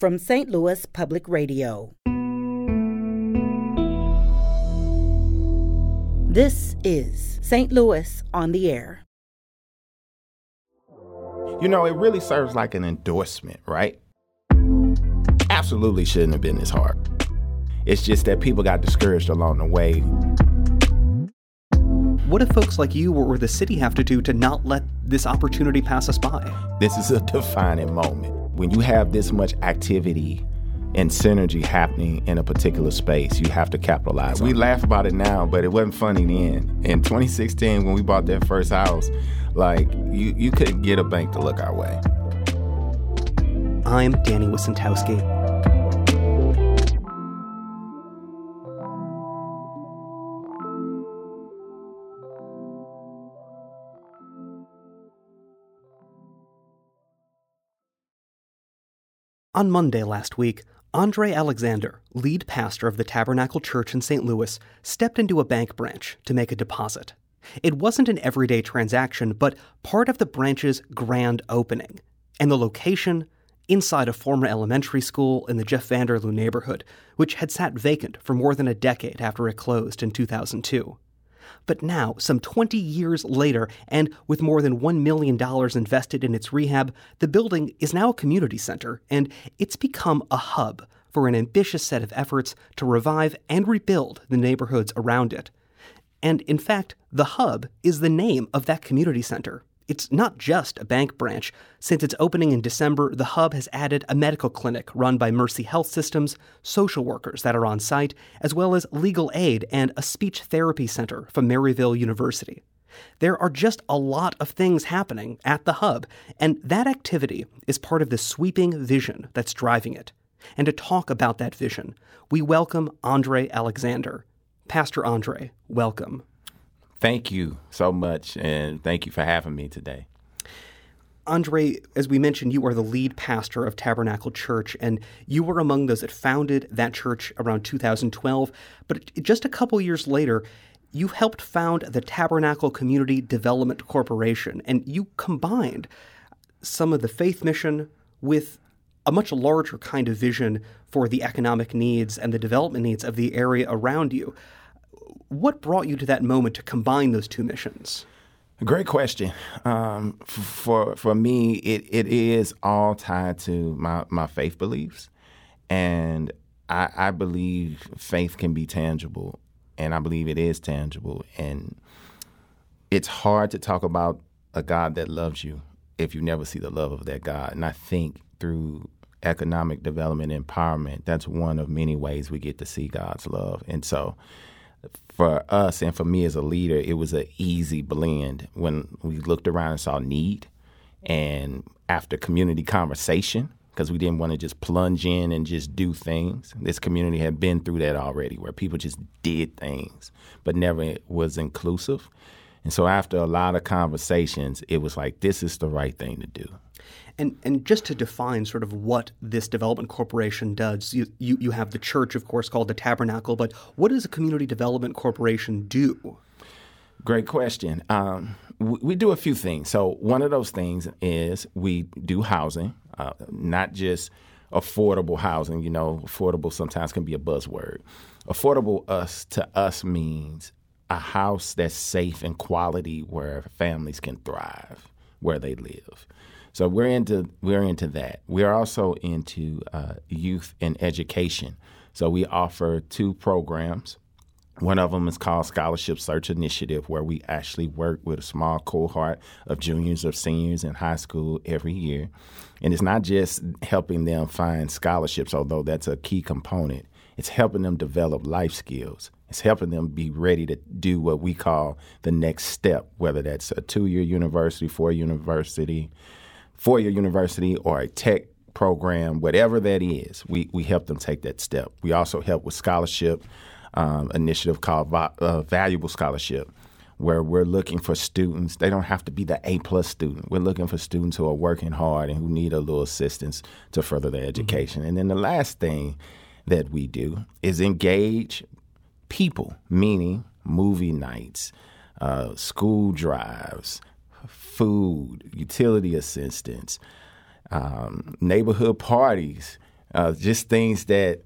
from St. Louis Public Radio. This is St. Louis on the Air. You know, it really serves like an endorsement, right? Absolutely shouldn't have been this hard. It's just that people got discouraged along the way. What do folks like you or the city have to do to not let this opportunity pass us by? This is a defining moment. When you have this much activity and synergy happening in a particular space, you have to capitalize. We laugh about it now, but it wasn't funny then. In 2016, when we bought that first house, like you, you couldn't get a bank to look our way. I'm Danny Wicentowski. On Monday last week, Andre Alexander, lead pastor of the Tabernacle Church in St. Louis, stepped into a bank branch to make a deposit. It wasn't an everyday transaction, but part of the branch's grand opening. And the location? Inside a former elementary school in the JeffVanderLou neighborhood, which had sat vacant for more than a decade after it closed in 2002. But now, some 20 years later, and with more than $1 million invested in its rehab, the building is now a community center, and it's become a hub for an ambitious set of efforts to revive and rebuild the neighborhoods around it. And in fact, the hub is the name of that community center. It's not just a bank branch. Since its opening in December, the hub has added a medical clinic run by Mercy Health Systems, social workers that are on site, as well as legal aid and a speech therapy center from Maryville University. There are just a lot of things happening at the hub, and that activity is part of the sweeping vision that's driving it. And to talk about that vision, we welcome Andre Alexander. Pastor Andre, welcome. Thank you so much, and thank you for having me today. Andre, as we mentioned, you are the lead pastor of Tabernacle Church, and you were among those that founded that church around 2012. But just a couple years later, you helped found the Tabernacle Community Development Corporation, and you combined some of the faith mission with a much larger kind of vision for the economic needs and the development needs of the area around you. What brought you to that moment to combine those two missions? Great question. Um, for for me, it, it is all tied to my, my faith beliefs, and I, I believe faith can be tangible, and I believe it is tangible, and it's hard to talk about a God that loves you if you never see the love of that God. And I think through economic development and empowerment, that's one of many ways we get to see God's love. And so for us and for me as a leader, it was an easy blend when we looked around and saw need. And after community conversation, because we didn't want to just plunge in and just do things. This community had been through that already, where people just did things, but never was inclusive. And so after a lot of conversations, it was like, this is the right thing to do. And and just to define sort of what this development corporation does, you, you, you have the church, of course, called the Tabernacle, but what does a community development corporation do? Great question. Um, we, we, do a few things. So one of those things is we do housing, uh, not just affordable housing. You know, affordable sometimes can be a buzzword. Affordable us to us means a house that's safe and quality where families can thrive where they live. So we're into we're into that. We're also into uh, youth and education. So we offer two programs. One of them is called Scholarship Search Initiative, where we actually work with a small cohort of juniors or seniors in high school every year. And it's not just helping them find scholarships, although that's a key component. It's helping them develop life skills. It's helping them be ready to do what we call the next step, whether that's a two year university, four university, four year university or a tech program, whatever that is, we, we help them take that step. We also help with scholarship um, initiative called uh, Valuable Scholarship, where we're looking for students. They don't have to be the A plus student. We're looking for students who are working hard and who need a little assistance to further their mm-hmm. education. Mm-hmm. And then the last thing that we do is engage people, meaning movie nights, uh, school drives, food, utility assistance, um, neighborhood parties, uh, just things that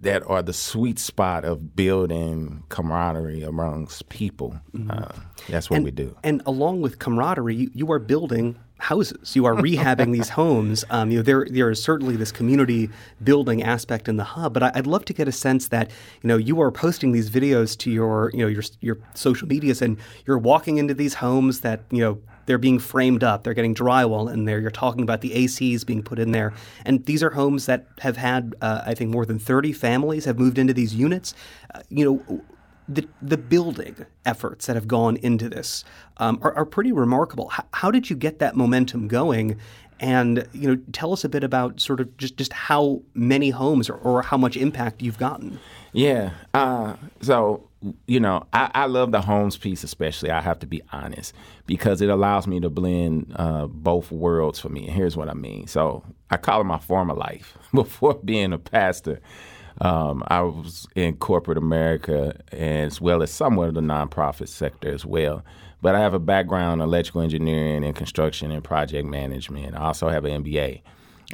that are the sweet spot of building camaraderie amongst people. Mm-hmm. Uh, that's what and, we do. And along with camaraderie, you, you are building houses. You are rehabbing these homes. Um, you know, there there is certainly this community building aspect in the hub, but I, would love to get a sense that you know you are posting these videos to your you know your your social medias, and you're walking into these homes that you know they're being framed up. They're getting drywall in there. You're talking about the ACs being put in there, and these are homes that have had uh, I think more than 30 families have moved into these units. Uh, you know the the building efforts that have gone into this um, are, are, pretty remarkable. How, how, did you get that momentum going? And you know, tell us a bit about sort of just, just how many homes or, or how much impact you've gotten. Yeah. Uh, so you know, I, I, love the homes piece especially. I have to be honest because it allows me to blend uh, both worlds for me. And here's what I mean. So I call it my former life before being a pastor. Um, I was in corporate America as well as somewhat of the nonprofit sector as well. But I have a background in electrical engineering and construction and project management. I also have an MBA.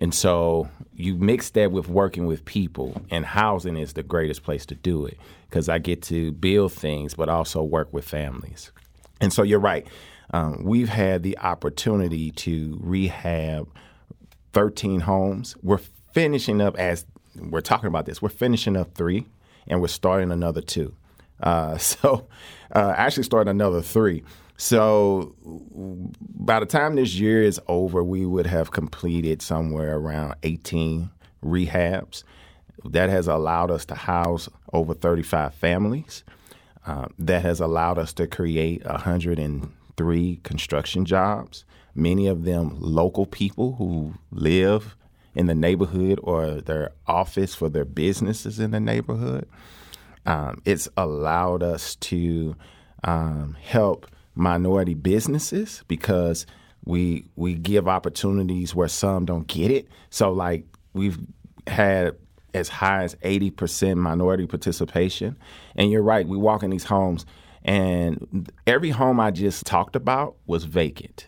And so you mix that with working with people, and housing is the greatest place to do it because I get to build things, but also work with families. And so you're right. Um, we've had the opportunity to rehab 13 homes. We're finishing up as we're talking about this. We're finishing up three, and we're starting another two. Uh, so, uh, actually, starting another three. So, by the time this year is over, we would have completed somewhere around 18 rehabs. That has allowed us to house over 35 families. Uh, that has allowed us to create 103 construction jobs, many of them local people who live in the neighborhood or their office for their businesses in the neighborhood. Um, it's allowed us to um, help minority businesses because we we give opportunities where some don't get it. So like we've had as high as 80% minority participation. And you're right, we walk in these homes and every home I just talked about was vacant.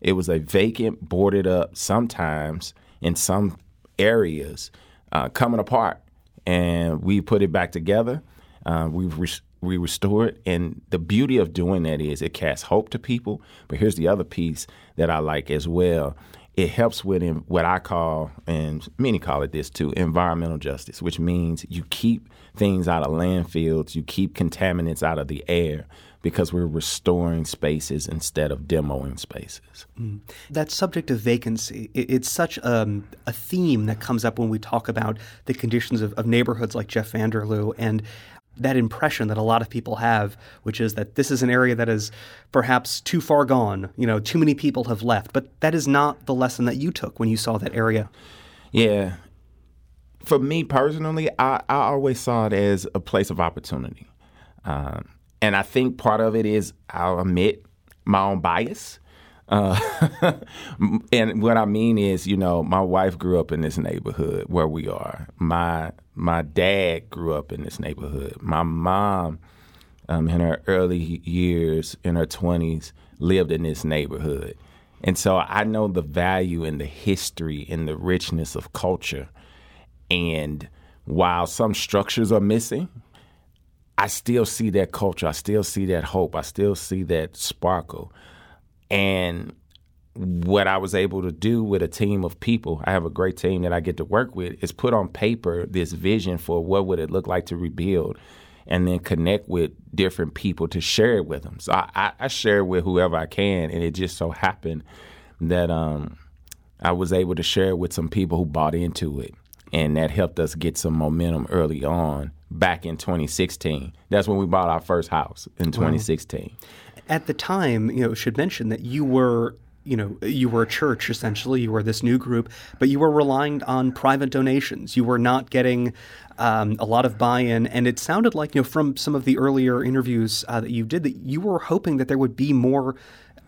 It was a vacant, boarded up, sometimes in some areas uh, coming apart, and we put it back together. Uh, we've re- we restore it, and the beauty of doing that is it casts hope to people. But here's the other piece that I like as well. It helps with what I call, and many call it this too, environmental justice, which means you keep things out of landfills, you keep contaminants out of the air, because we're restoring spaces instead of demoing spaces. Mm. That subject of vacancy, it's such um, a theme that comes up when we talk about the conditions of, of neighborhoods like JeffVanderLou. And that impression that a lot of people have, which is that this is an area that is perhaps too far gone. You know, too many people have left. But that is not the lesson that you took when you saw that area. Yeah. For me personally, I, I always saw it as a place of opportunity. Um, and I think part of it is I'll admit my own bias. Uh, and what I mean is, you know, my wife grew up in this neighborhood where we are. My my dad grew up in this neighborhood. My mom, um, in her early years, in her twenties, lived in this neighborhood, and so I know the value and the history and the richness of culture. And while some structures are missing, I still see that culture. I still see that hope. I still see that sparkle. And what I was able to do with a team of people, I have a great team that I get to work with, is put on paper this vision for what would it look like to rebuild and then connect with different people to share it with them. So I, I share it with whoever I can. And it just so happened that um, I was able to share it with some people who bought into it. And that helped us get some momentum early on back in 2016. That's when we bought our first house in 2016. At the time, you know, should mention that you were you know, you were a church essentially. You were this new group, but you were relying on private donations. You were not getting um, a lot of buy-in, and it sounded like you know from some of the earlier interviews uh, that you did that you were hoping that there would be more,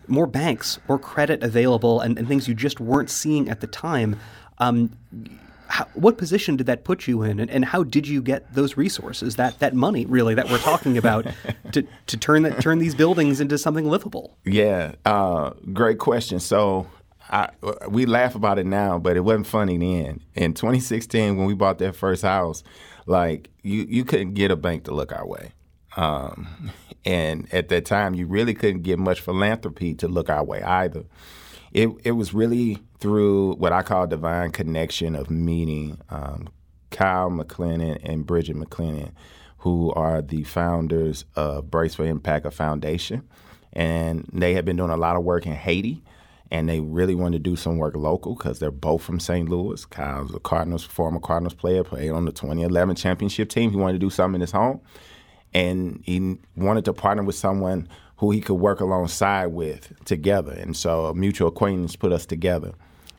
more banks, more credit available, and, and things you just weren't seeing at the time. Um, how, what position did that put you in, and, and, how did you get those resources, that that money, really, that we're talking about, to, to turn that turn these buildings into something livable? Yeah, uh, great question. So I, we laugh about it now, but it wasn't funny then. In 2016, when we bought that first house, like you, you couldn't get a bank to look our way. Um, and at that time, you really couldn't get much philanthropy to look our way either. It, it was really through what I call divine connection of meeting um, Kyle McClellan and Bridget McClellan, who are the founders of Brace for Impact, a foundation. And they have been doing a lot of work in Haiti and they really wanted to do some work local because they're both from St. Louis. Kyle's a Cardinals, former Cardinals player, played on the 2011 championship team. He wanted to do something in his home, and he wanted to partner with someone who he could work alongside with together. And so a mutual acquaintance put us together.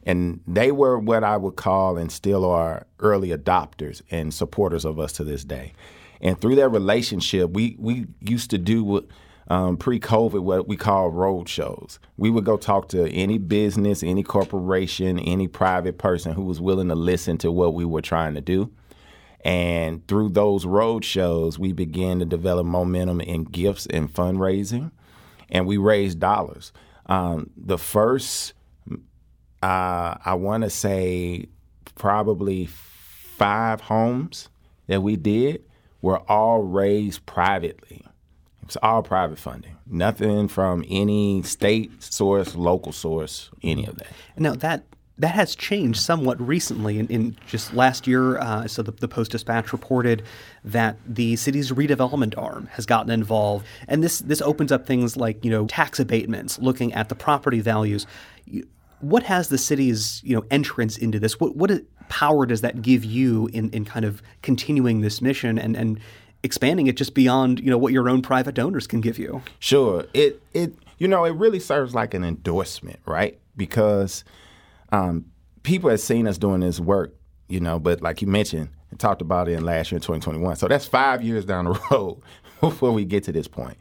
And they were what I would call and still are early adopters and supporters of us to this day. And through that relationship, we, we used to do what – um, pre-COVID what we call road shows. We would go talk to any business, any corporation, any private person who was willing to listen to what we were trying to do. And through those road shows, we began to develop momentum in gifts and fundraising, and we raised dollars. Um, the first, uh, I want to say, probably five homes that we did were all raised privately. It's all private funding. Nothing from any state source, local source, any of that. Now that that has changed somewhat recently. In, in just last year, uh, so the, the Post Dispatch reported that the city's redevelopment arm has gotten involved, and this this opens up things like you know tax abatements, looking at the property values. What has the city's you know entrance into this? What what power does that give you in, in kind of continuing this mission and and expanding it just beyond you know what your own private donors can give you. Sure, it it you know it really serves like an endorsement, right? Because um, people have seen us doing this work, you know, but like you mentioned, and talked about it in last year in 2021. So that's five years down the road before we get to this point.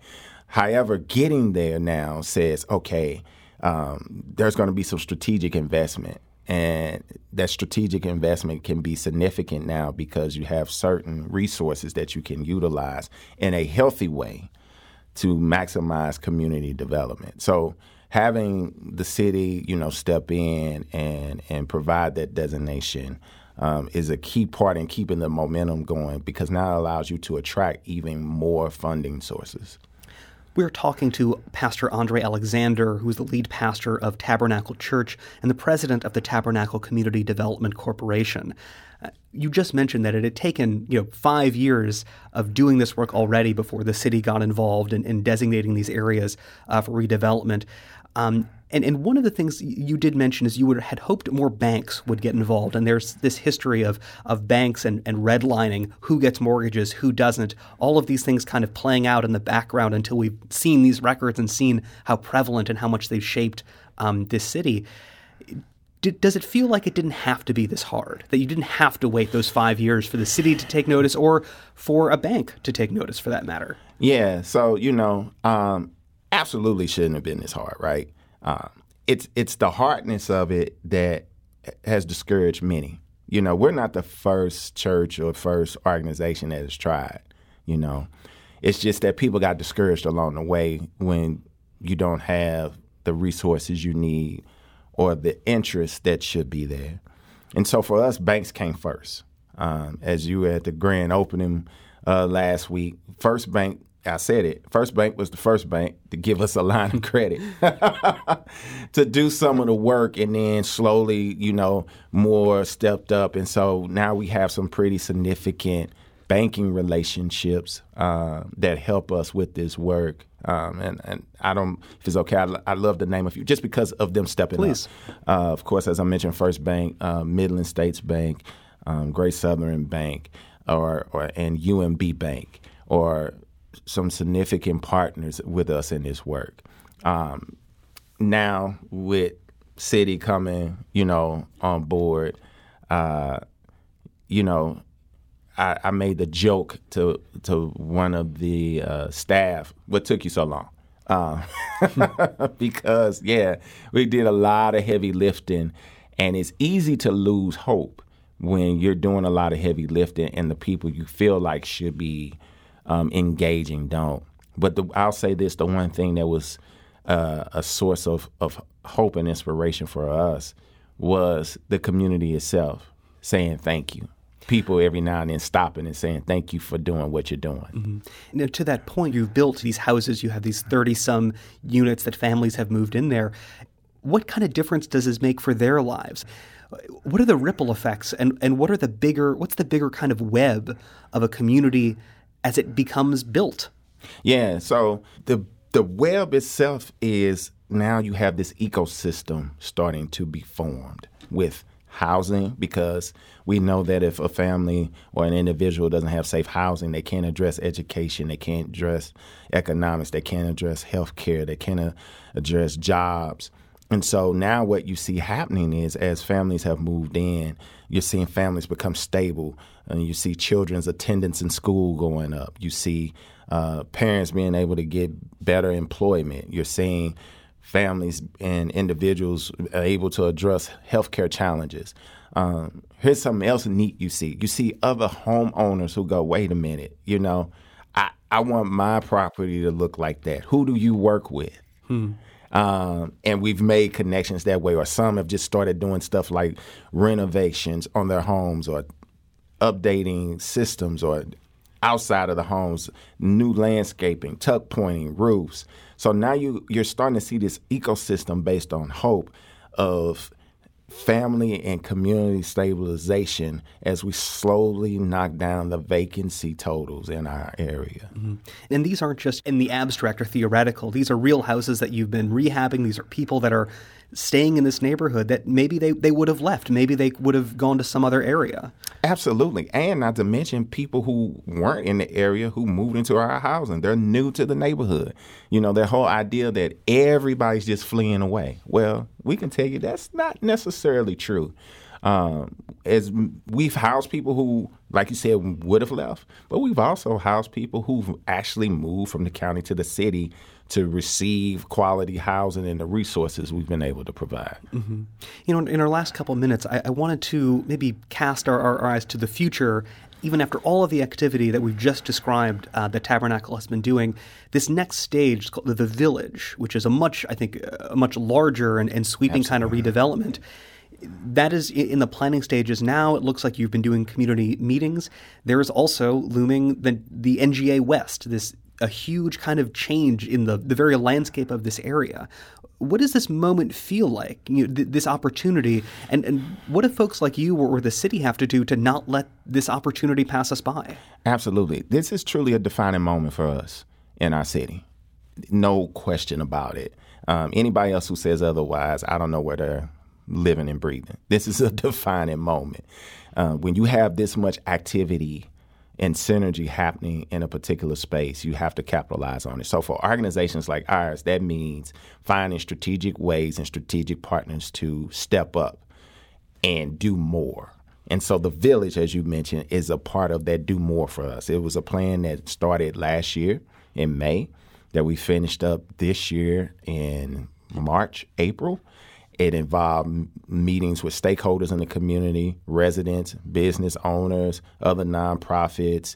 However, getting there now says, okay, um, there's going to be some strategic investment and that strategic investment can be significant now because you have certain resources that you can utilize in a healthy way to maximize community development. So having the city, you know, step in and and provide that designation um, is a key part in keeping the momentum going because now it allows you to attract even more funding sources. We're talking to Pastor Andre Alexander, who is the lead pastor of Tabernacle Church and the president of the Tabernacle Community Development Corporation. Uh, you just mentioned that it had taken you know five years of doing this work already before the city got involved in, in designating these areas uh, for redevelopment. Um, and, and one of the things you did mention is you would, had hoped more banks would get involved. And there's this history of, of banks and, and redlining who gets mortgages, who doesn't, all of these things kind of playing out in the background until we've seen these records and seen how prevalent and how much they've shaped um, this city. Does it feel like it didn't have to be this hard? That you didn't have to wait those five years for the city to take notice or for a bank to take notice for that matter? Yeah. So, you know, um, absolutely shouldn't have been this hard, right? Uh, it's it's the hardness of it that has discouraged many. You know, we're not the first church or first organization that has tried. You know, it's just that people got discouraged along the way when you don't have the resources you need or the interest that should be there. And so for us, banks came first. Um, as you were at the grand opening uh, last week, First Bank I said it. First Bank was the first bank to give us a line of credit to do some of the work, and then slowly, you know, more stepped up, and so now we have some pretty significant banking relationships uh, that help us with this work. Um, and, and I don't, if it's okay, I, I love the name of you just because of them stepping Please. up. Uh, of course, as I mentioned, First Bank, uh, Midland States Bank, um, Great Southern Bank, or, or and UMB Bank, or some significant partners with us in this work. Um, now with City coming, you know, on board, uh, you know, I, I, made the joke to to one of the uh, staff. What took you so long? Uh, because yeah, we did a lot of heavy lifting, and it's easy to lose hope when you're doing a lot of heavy lifting, and the people you feel like should be um, engaging don't. But the, I'll say this: the one thing that was uh, a source of, of hope and inspiration for us was the community itself saying thank you. People every now and then stopping and saying thank you for doing what you're doing. Mm-hmm. Now, to that point, you've built these houses. You have these thirty some units that families have moved in there. What kind of difference does this make for their lives? What are the ripple effects, and, and what are the bigger? What's the bigger kind of web of a community as it becomes built? Yeah. So the the web itself is now you have this ecosystem starting to be formed with housing because we know that if a family or an individual doesn't have safe housing, they can't address education, they can't address economics, they can't address health care, they can't address jobs. And so now what you see happening is as families have moved in, you're seeing families become stable and you see children's attendance in school going up. You see uh, parents being able to get better employment. You're seeing families and individuals able to address healthcare challenges. Um, here's something else neat you see. You see other homeowners who go, wait a minute, you know, I, I want my property to look like that. Who do you work with? Hmm. Um, and we've made connections that way, or some have just started doing stuff like renovations on their homes or updating systems or outside of the homes, new landscaping, tuck pointing, roofs. So now you you're starting to see this ecosystem based on hope of family and community stabilization as we slowly knock down the vacancy totals in our area. Mm-hmm. And these aren't just in the abstract or theoretical. These are real houses that you've been rehabbing. These are people that are staying in this neighborhood that maybe they, they would have left. Maybe they would have gone to some other area. Absolutely. And not to mention people who weren't in the area who moved into our housing. They're new to the neighborhood. You know, that whole idea that everybody's just fleeing away. Well, we can tell you that's not necessarily true. Um, as we've housed people who, like you said, would have left, but we've also housed people who've actually moved from the county to the city to receive quality housing and the resources we've been able to provide. Mm-hmm. You know, in our last couple of minutes, I, I wanted to maybe cast our, our, eyes to the future. Even after all of the activity that we've just described uh, that Tabernacle has been doing, this next stage called the Village, which is a much, I think, a much larger and, and sweeping Absolutely. kind of redevelopment that is in the planning stages now. It looks like you've been doing community meetings. There is also looming the the NGA West, this a huge kind of change in the, the very landscape of this area. What does this moment feel like, you know, th- this opportunity? And, and what do folks like you or, or the city have to do to not let this opportunity pass us by? Absolutely. This is truly a defining moment for us in our city. No question about it. Um, anybody else who says otherwise, I don't know where they're living and breathing. This is a defining moment. Uh, when you have this much activity and synergy happening in a particular space, you have to capitalize on it. So for organizations like ours, that means finding strategic ways and strategic partners to step up and do more. And so the village, as you mentioned, is a part of that do more for us. It was a plan that started last year in May that we finished up this year in March, April. It involved meetings with stakeholders in the community, residents, business owners, other nonprofits,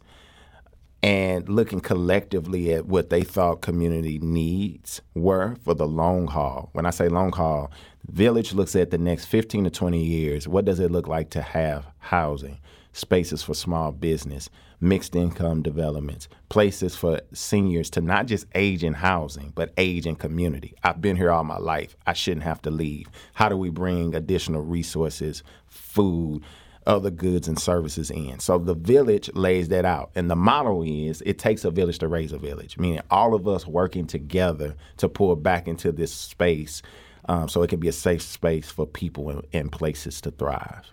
and looking collectively at what they thought community needs were for the long haul. When I say long haul, Village looks at the next 15 to 20 years. What does it look like to have housing, spaces for small business, mixed income developments, places for seniors to not just age in housing, but age in community. I've been here all my life. I shouldn't have to leave. How do we bring additional resources, food, other goods and services in? So the village lays that out. And the model is it takes a village to raise a village, meaning all of us working together to pour back into this space um, so it can be a safe space for people and, and places to thrive.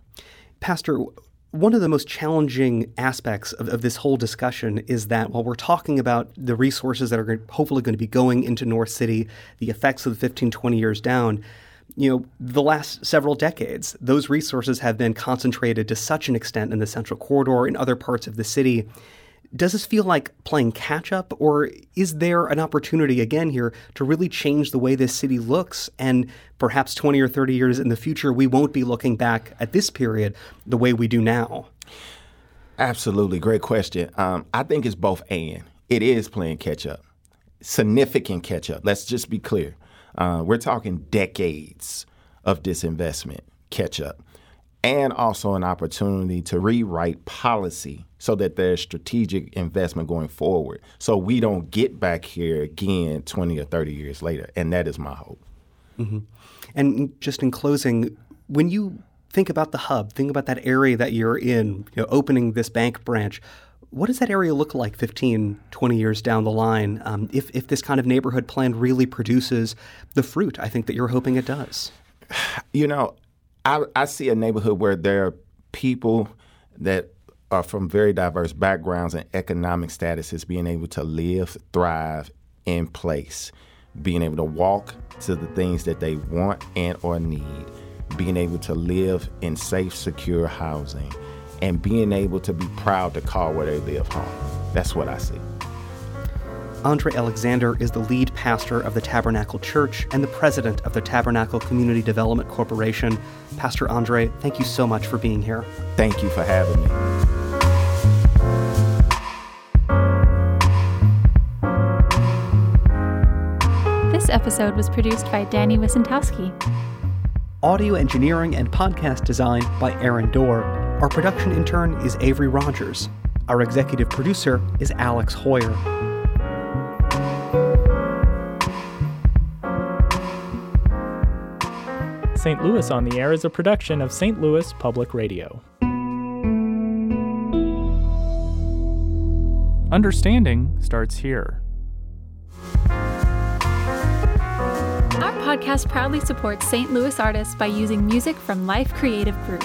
Pastor, one of the most challenging aspects of, of, this whole discussion is that while we're talking about the resources that are hopefully going to be going into North City, the effects of the 15, 20 years down, you know, the last several decades, those resources have been concentrated to such an extent in the Central Corridor, in other parts of the city, does this feel like playing catch up, or is there an opportunity again here to really change the way this city looks? And perhaps 20 or 30 years in the future, we won't be looking back at this period the way we do now? Absolutely. Great question. Um, I think it's both and. It is playing catch up, significant catch up. Let's just be clear. Uh, we're talking decades of disinvestment catch up, and also an opportunity to rewrite policy so that there's strategic investment going forward so we don't get back here again 20 or 30 years later. And that is my hope. Mm-hmm. And just in closing, when you think about the hub, think about that area that you're in, you know, opening this bank branch, what does that area look like 15, 20 years down the line um, if, if this kind of neighborhood plan really produces the fruit I think that you're hoping it does? You know, I, I see a neighborhood where there are people that are from very diverse backgrounds and economic statuses being able to live, thrive in place, being able to walk to the things that they want and or need, being able to live in safe, secure housing, and being able to be proud to call where they live home. That's what I see. Andre Alexander is the lead pastor of the Tabernacle Church and the president of the Tabernacle Community Development Corporation. Pastor Andre, thank you so much for being here. Thank you for having me. This episode was produced by Danny Wicentowski. Audio engineering and podcast design by Aaron Doerr. Our production intern is Avery Rogers. Our executive producer is Alex Heuer. St. Louis on the Air is a production of St. Louis Public Radio. Understanding starts here. Our podcast proudly supports St. Louis artists by using music from Life Creative Group.